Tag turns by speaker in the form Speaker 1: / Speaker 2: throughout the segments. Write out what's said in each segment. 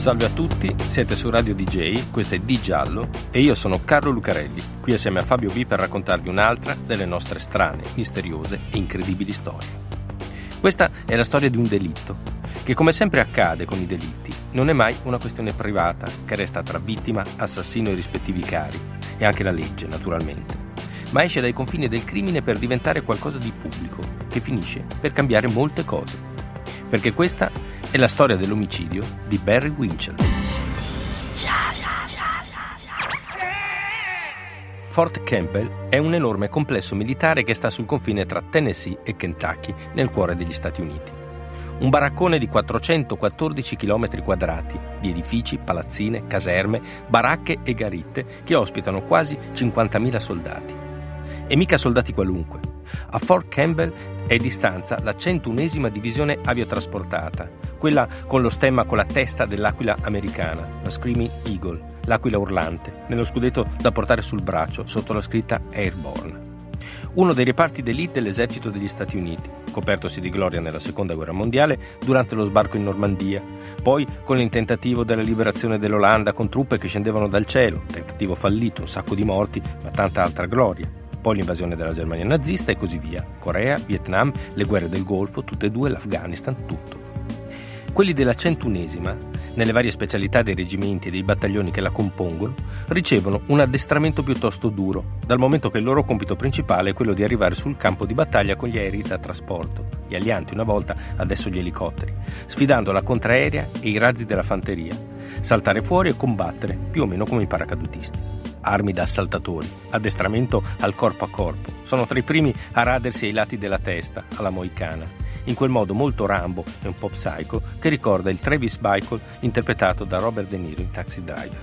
Speaker 1: Salve a tutti, siete su Radio DJ, questo è Di Giallo e io sono Carlo Lucarelli, qui assieme a Fabio B per raccontarvi un'altra delle nostre strane, misteriose e incredibili storie. Questa è la storia di un delitto, che come sempre accade con i delitti, non è mai una questione privata che resta tra vittima, assassino e rispettivi cari, e anche la legge naturalmente, ma esce dai confini del crimine per diventare qualcosa di pubblico, che finisce per cambiare molte cose. Perché questa è la storia dell'omicidio di Barry Winchell. Fort Campbell è un enorme complesso militare che sta sul confine tra Tennessee e Kentucky, nel cuore degli Stati Uniti. Un baraccone di 414 km quadrati di edifici, palazzine, caserme, baracche e garitte che ospitano quasi 50.000 soldati. E mica soldati qualunque. A Fort Campbell è di stanza la 101esima divisione aviotrasportata, quella con lo stemma con la testa dell'aquila americana, la Screaming Eagle, l'aquila urlante, nello scudetto da portare sul braccio sotto la scritta Airborne. Uno dei reparti d'elite dell'esercito degli Stati Uniti, copertosi di gloria nella seconda guerra mondiale durante lo sbarco in Normandia, poi con il tentativo della liberazione dell'Olanda con truppe che scendevano dal cielo, tentativo fallito, un sacco di morti, ma tanta altra gloria poi l'invasione della Germania nazista e così via. Corea, Vietnam, le guerre del Golfo, tutte e due, l'Afghanistan, tutto. Quelli della centunesima, nelle varie specialità dei reggimenti e dei battaglioni che la compongono, ricevono un addestramento piuttosto duro, dal momento che il loro compito principale è quello di arrivare sul campo di battaglia con gli aerei da trasporto, gli alianti una volta, adesso gli elicotteri, sfidando la contraerea e i razzi della fanteria, saltare fuori e combattere, più o meno come i paracadutisti armi da assaltatori, addestramento al corpo a corpo. Sono tra i primi a radersi ai lati della testa, alla moicana, in quel modo molto Rambo e un po' psycho che ricorda il Travis Bickle interpretato da Robert De Niro in Taxi Driver.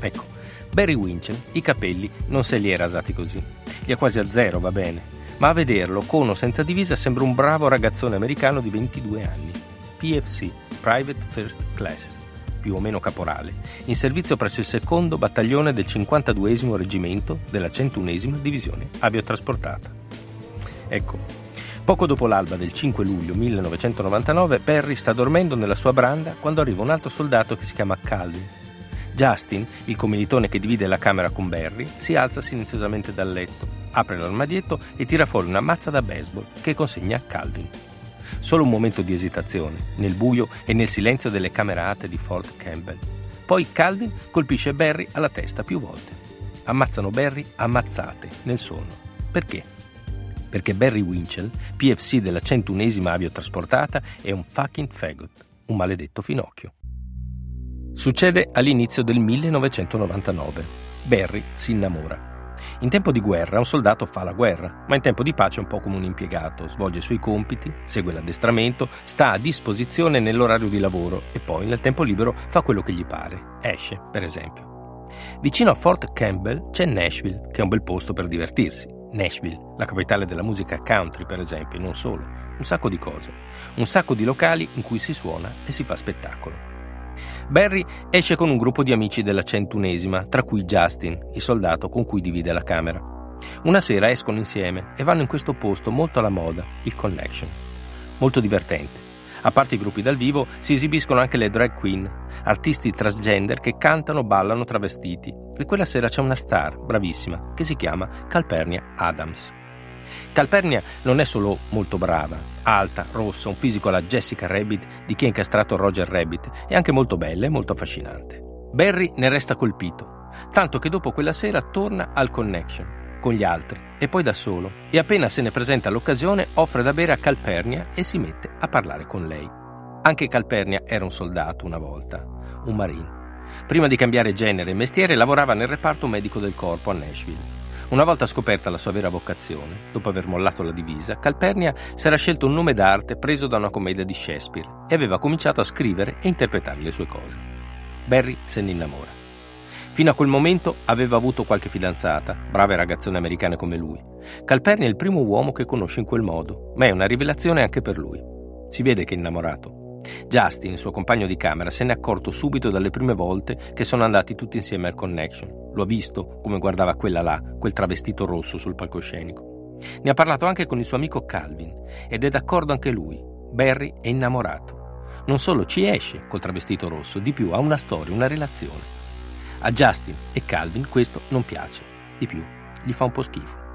Speaker 1: Ecco, Barry Winchell i capelli non se li è rasati così. Li ha quasi a zero, va bene, ma a vederlo con o senza divisa sembra un bravo ragazzone americano di 22 anni. PFC, Private First Class più o meno caporale, in servizio presso il secondo battaglione del 52 reggimento della 101 divisione aviotrasportata. Ecco, poco dopo l'alba del 5 luglio 1999, Perry sta dormendo nella sua branda quando arriva un altro soldato che si chiama Calvin. Justin, il commilitone che divide la camera con Barry, si alza silenziosamente dal letto, apre l'armadietto e tira fuori una mazza da baseball che consegna a Calvin. Solo un momento di esitazione, nel buio e nel silenzio delle camerate di Fort Campbell. Poi Calvin colpisce Barry alla testa più volte. Ammazzano Barry ammazzate nel sonno. Perché? Perché Barry Winchell, PFC della 101esima aviotrasportata, è un fucking fagot, un maledetto finocchio. Succede all'inizio del 1999. Barry si innamora. In tempo di guerra un soldato fa la guerra, ma in tempo di pace è un po' come un impiegato, svolge i suoi compiti, segue l'addestramento, sta a disposizione nell'orario di lavoro e poi nel tempo libero fa quello che gli pare, esce per esempio. Vicino a Fort Campbell c'è Nashville, che è un bel posto per divertirsi. Nashville, la capitale della musica country per esempio, non solo, un sacco di cose, un sacco di locali in cui si suona e si fa spettacolo. Barry esce con un gruppo di amici della centunesima, tra cui Justin, il soldato con cui divide la camera. Una sera escono insieme e vanno in questo posto molto alla moda, il Connection. Molto divertente. A parte i gruppi dal vivo, si esibiscono anche le drag queen, artisti transgender che cantano, ballano travestiti. E quella sera c'è una star, bravissima, che si chiama Calpernia Adams. Calpernia non è solo molto brava, alta, rossa, un fisico alla Jessica Rabbit di chi ha incastrato Roger Rabbit, è anche molto bella e molto affascinante. Barry ne resta colpito, tanto che dopo quella sera torna al Connection con gli altri e poi da solo e appena se ne presenta l'occasione offre da bere a Calpernia e si mette a parlare con lei. Anche Calpernia era un soldato una volta, un marine. Prima di cambiare genere e mestiere lavorava nel reparto medico del corpo a Nashville. Una volta scoperta la sua vera vocazione, dopo aver mollato la divisa, Calpernia si era scelto un nome d'arte preso da una commedia di Shakespeare e aveva cominciato a scrivere e interpretare le sue cose. Barry se ne innamora. Fino a quel momento aveva avuto qualche fidanzata, brave ragazzone americane come lui. Calperni è il primo uomo che conosce in quel modo, ma è una rivelazione anche per lui. Si vede che è innamorato. Justin, il suo compagno di camera, se n'è accorto subito dalle prime volte che sono andati tutti insieme al Connection. Lo ha visto come guardava quella là, quel travestito rosso sul palcoscenico. Ne ha parlato anche con il suo amico Calvin ed è d'accordo anche lui. Barry è innamorato. Non solo ci esce col travestito rosso, di più ha una storia, una relazione. A Justin e Calvin questo non piace, di più gli fa un po' schifo.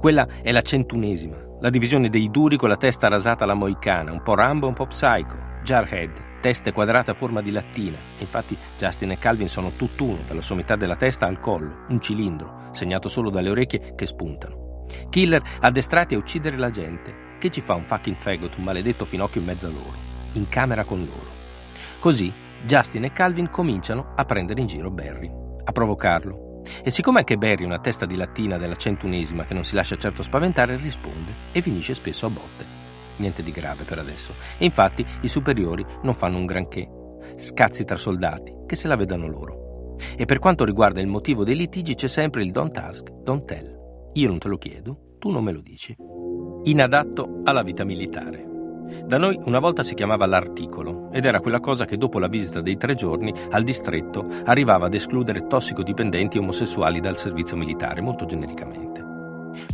Speaker 1: Quella è la centunesima, la divisione dei duri con la testa rasata alla moicana, un po' Rambo, un po' Psycho, Jarhead, teste quadrate a forma di lattina. Infatti Justin e Calvin sono tutt'uno, dalla sommità della testa al collo, un cilindro, segnato solo dalle orecchie che spuntano. Killer addestrati a uccidere la gente. Che ci fa un fucking fagot, un maledetto finocchio in mezzo a loro, in camera con loro. Così Justin e Calvin cominciano a prendere in giro Barry, a provocarlo. E siccome anche Barry una testa di lattina della centunesima che non si lascia certo spaventare, risponde e finisce spesso a botte. Niente di grave per adesso. E infatti i superiori non fanno un granché. Scazzi tra soldati, che se la vedano loro. E per quanto riguarda il motivo dei litigi c'è sempre il don't ask, don't tell. Io non te lo chiedo, tu non me lo dici. Inadatto alla vita militare. Da noi una volta si chiamava l'articolo ed era quella cosa che dopo la visita dei tre giorni al distretto arrivava ad escludere tossicodipendenti omosessuali dal servizio militare, molto genericamente.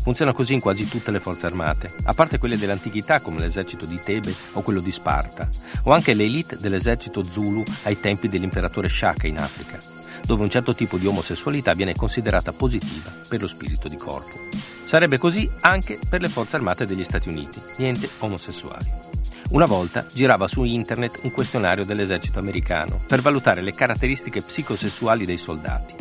Speaker 1: Funziona così in quasi tutte le forze armate, a parte quelle dell'antichità come l'esercito di Tebe o quello di Sparta, o anche l'elite dell'esercito Zulu ai tempi dell'imperatore Shaka in Africa, dove un certo tipo di omosessualità viene considerata positiva per lo spirito di corpo. Sarebbe così anche per le forze armate degli Stati Uniti, niente omosessuali. Una volta girava su internet un questionario dell'esercito americano per valutare le caratteristiche psicosessuali dei soldati.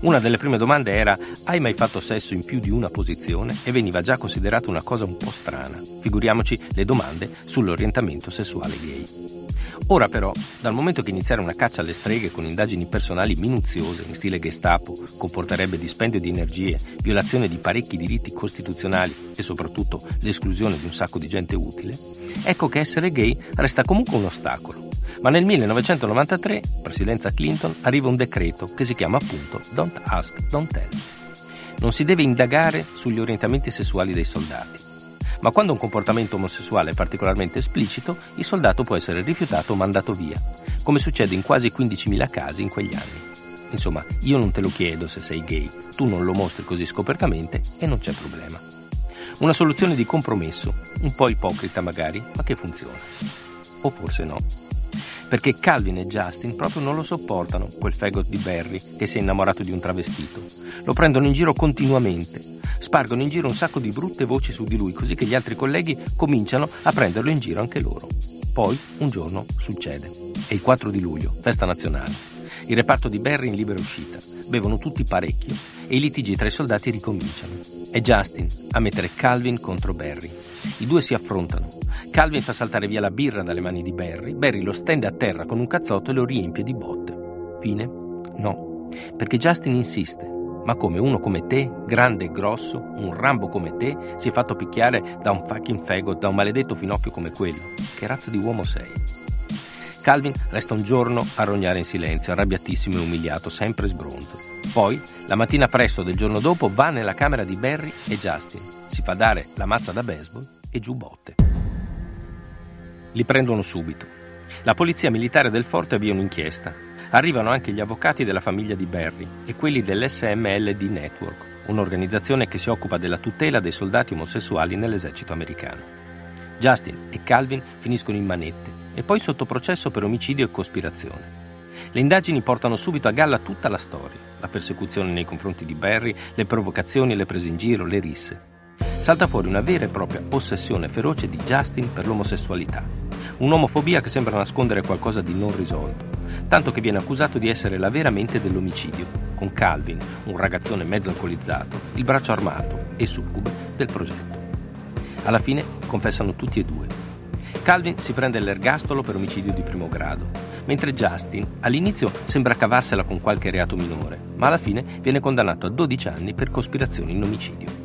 Speaker 1: Una delle prime domande era hai mai fatto sesso in più di una posizione? E veniva già considerata una cosa un po' strana. Figuriamoci le domande sull'orientamento sessuale gay. Ora però, dal momento che iniziare una caccia alle streghe con indagini personali minuziose in stile Gestapo comporterebbe dispendio di energie, violazione di parecchi diritti costituzionali e soprattutto l'esclusione di un sacco di gente utile, ecco che essere gay resta comunque un ostacolo. Ma nel 1993, presidenza Clinton, arriva un decreto che si chiama appunto Don't Ask, Don't Tell. Non si deve indagare sugli orientamenti sessuali dei soldati ma quando un comportamento omosessuale è particolarmente esplicito, il soldato può essere rifiutato o mandato via, come succede in quasi 15.000 casi in quegli anni. Insomma, io non te lo chiedo se sei gay, tu non lo mostri così scopertamente e non c'è problema. Una soluzione di compromesso, un po' ipocrita magari, ma che funziona. O forse no. Perché Calvin e Justin proprio non lo sopportano, quel fagot di Barry che si è innamorato di un travestito. Lo prendono in giro continuamente spargono in giro un sacco di brutte voci su di lui, così che gli altri colleghi cominciano a prenderlo in giro anche loro. Poi un giorno succede. È il 4 di luglio, festa nazionale. Il reparto di Barry in libera uscita. Bevono tutti parecchio e i litigi tra i soldati ricominciano. È Justin a mettere Calvin contro Barry. I due si affrontano. Calvin fa saltare via la birra dalle mani di Barry, Barry lo stende a terra con un cazzotto e lo riempie di botte. Fine? No, perché Justin insiste. Ma come uno come te, grande e grosso, un Rambo come te, si è fatto picchiare da un fucking fagot, da un maledetto finocchio come quello? Che razza di uomo sei? Calvin resta un giorno a rognare in silenzio, arrabbiatissimo e umiliato, sempre sbronzo. Poi, la mattina presto del giorno dopo, va nella camera di Barry e Justin, si fa dare la mazza da baseball e giù botte. Li prendono subito. La polizia militare del forte avvia un'inchiesta Arrivano anche gli avvocati della famiglia di Barry e quelli dell'SMLD Network, un'organizzazione che si occupa della tutela dei soldati omosessuali nell'esercito americano. Justin e Calvin finiscono in manette e poi sotto processo per omicidio e cospirazione. Le indagini portano subito a galla tutta la storia, la persecuzione nei confronti di Barry, le provocazioni, le prese in giro, le risse. Salta fuori una vera e propria ossessione feroce di Justin per l'omosessualità, un'omofobia che sembra nascondere qualcosa di non risolto, tanto che viene accusato di essere la vera mente dell'omicidio, con Calvin, un ragazzone mezzo alcolizzato, il braccio armato e succube del progetto. Alla fine confessano tutti e due. Calvin si prende l'ergastolo per omicidio di primo grado, mentre Justin all'inizio sembra cavarsela con qualche reato minore, ma alla fine viene condannato a 12 anni per cospirazione in omicidio.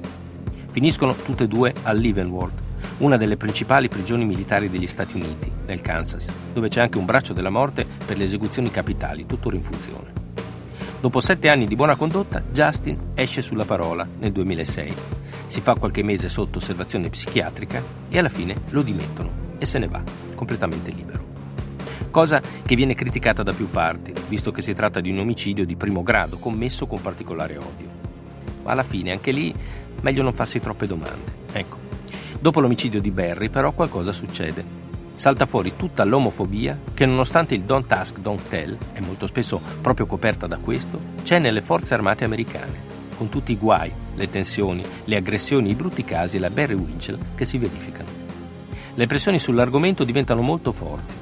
Speaker 1: Finiscono tutte e due a Leavenworth, una delle principali prigioni militari degli Stati Uniti, nel Kansas, dove c'è anche un braccio della morte per le esecuzioni capitali, tuttora in funzione. Dopo sette anni di buona condotta, Justin esce sulla parola nel 2006. Si fa qualche mese sotto osservazione psichiatrica e alla fine lo dimettono e se ne va, completamente libero. Cosa che viene criticata da più parti, visto che si tratta di un omicidio di primo grado commesso con particolare odio. Alla fine, anche lì, meglio non farsi troppe domande. Ecco, dopo l'omicidio di Barry, però, qualcosa succede salta fuori tutta l'omofobia che nonostante il don't ask, don't tell, è molto spesso proprio coperta da questo, c'è nelle forze armate americane, con tutti i guai, le tensioni, le aggressioni, i brutti casi e la Barry Winchell che si verificano. Le pressioni sull'argomento diventano molto forti.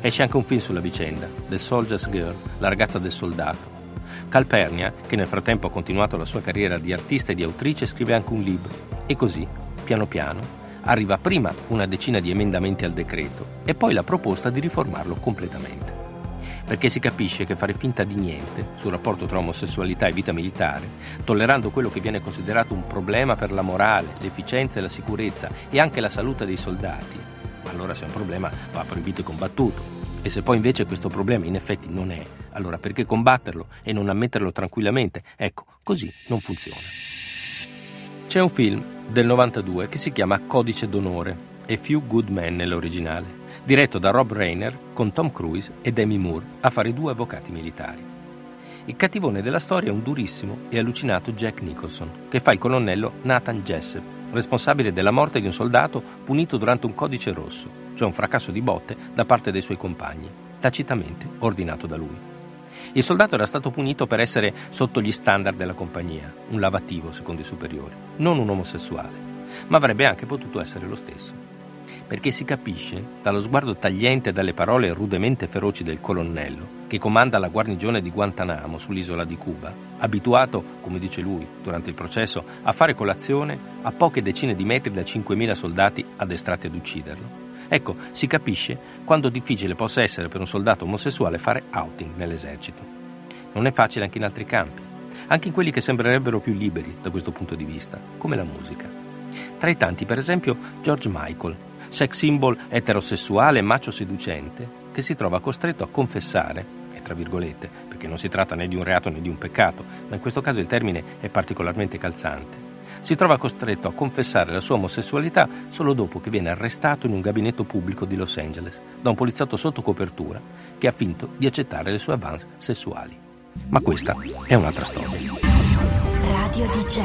Speaker 1: Esce anche un film sulla vicenda, The Soldier's Girl, la ragazza del soldato. Calpernia, che nel frattempo ha continuato la sua carriera di artista e di autrice, scrive anche un libro. E così, piano piano, arriva prima una decina di emendamenti al decreto e poi la proposta di riformarlo completamente. Perché si capisce che fare finta di niente sul rapporto tra omosessualità e vita militare, tollerando quello che viene considerato un problema per la morale, l'efficienza e la sicurezza e anche la salute dei soldati, allora se è un problema va proibito e combattuto. E se poi invece questo problema in effetti non è, allora perché combatterlo e non ammetterlo tranquillamente? Ecco, così non funziona. C'è un film del 92 che si chiama Codice d'onore, A Few Good Men nell'originale, diretto da Rob Reiner con Tom Cruise e Demi Moore a fare due avvocati militari. Il cattivone della storia è un durissimo e allucinato Jack Nicholson, che fa il colonnello Nathan Jessup, responsabile della morte di un soldato punito durante un codice rosso, cioè un fracasso di botte da parte dei suoi compagni, tacitamente ordinato da lui. Il soldato era stato punito per essere sotto gli standard della compagnia, un lavativo secondo i superiori, non un omosessuale, ma avrebbe anche potuto essere lo stesso. Perché si capisce, dallo sguardo tagliente e dalle parole rudemente feroci del colonnello, che comanda la guarnigione di Guantanamo sull'isola di Cuba, abituato, come dice lui, durante il processo, a fare colazione a poche decine di metri da 5.000 soldati addestrati ad ucciderlo Ecco, si capisce quanto difficile possa essere per un soldato omosessuale fare outing nell'esercito. Non è facile anche in altri campi, anche in quelli che sembrerebbero più liberi da questo punto di vista, come la musica. Tra i tanti, per esempio, George Michael, sex symbol eterosessuale macio seducente, che si trova costretto a confessare, e tra virgolette, perché non si tratta né di un reato né di un peccato, ma in questo caso il termine è particolarmente calzante, si trova costretto a confessare la sua omosessualità solo dopo che viene arrestato in un gabinetto pubblico di Los Angeles da un poliziotto sotto copertura che ha finto di accettare le sue avance sessuali. Ma questa è un'altra storia.
Speaker 2: Radio DJ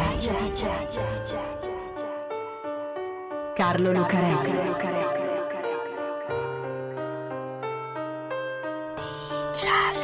Speaker 2: Carlo Lucarelli DJ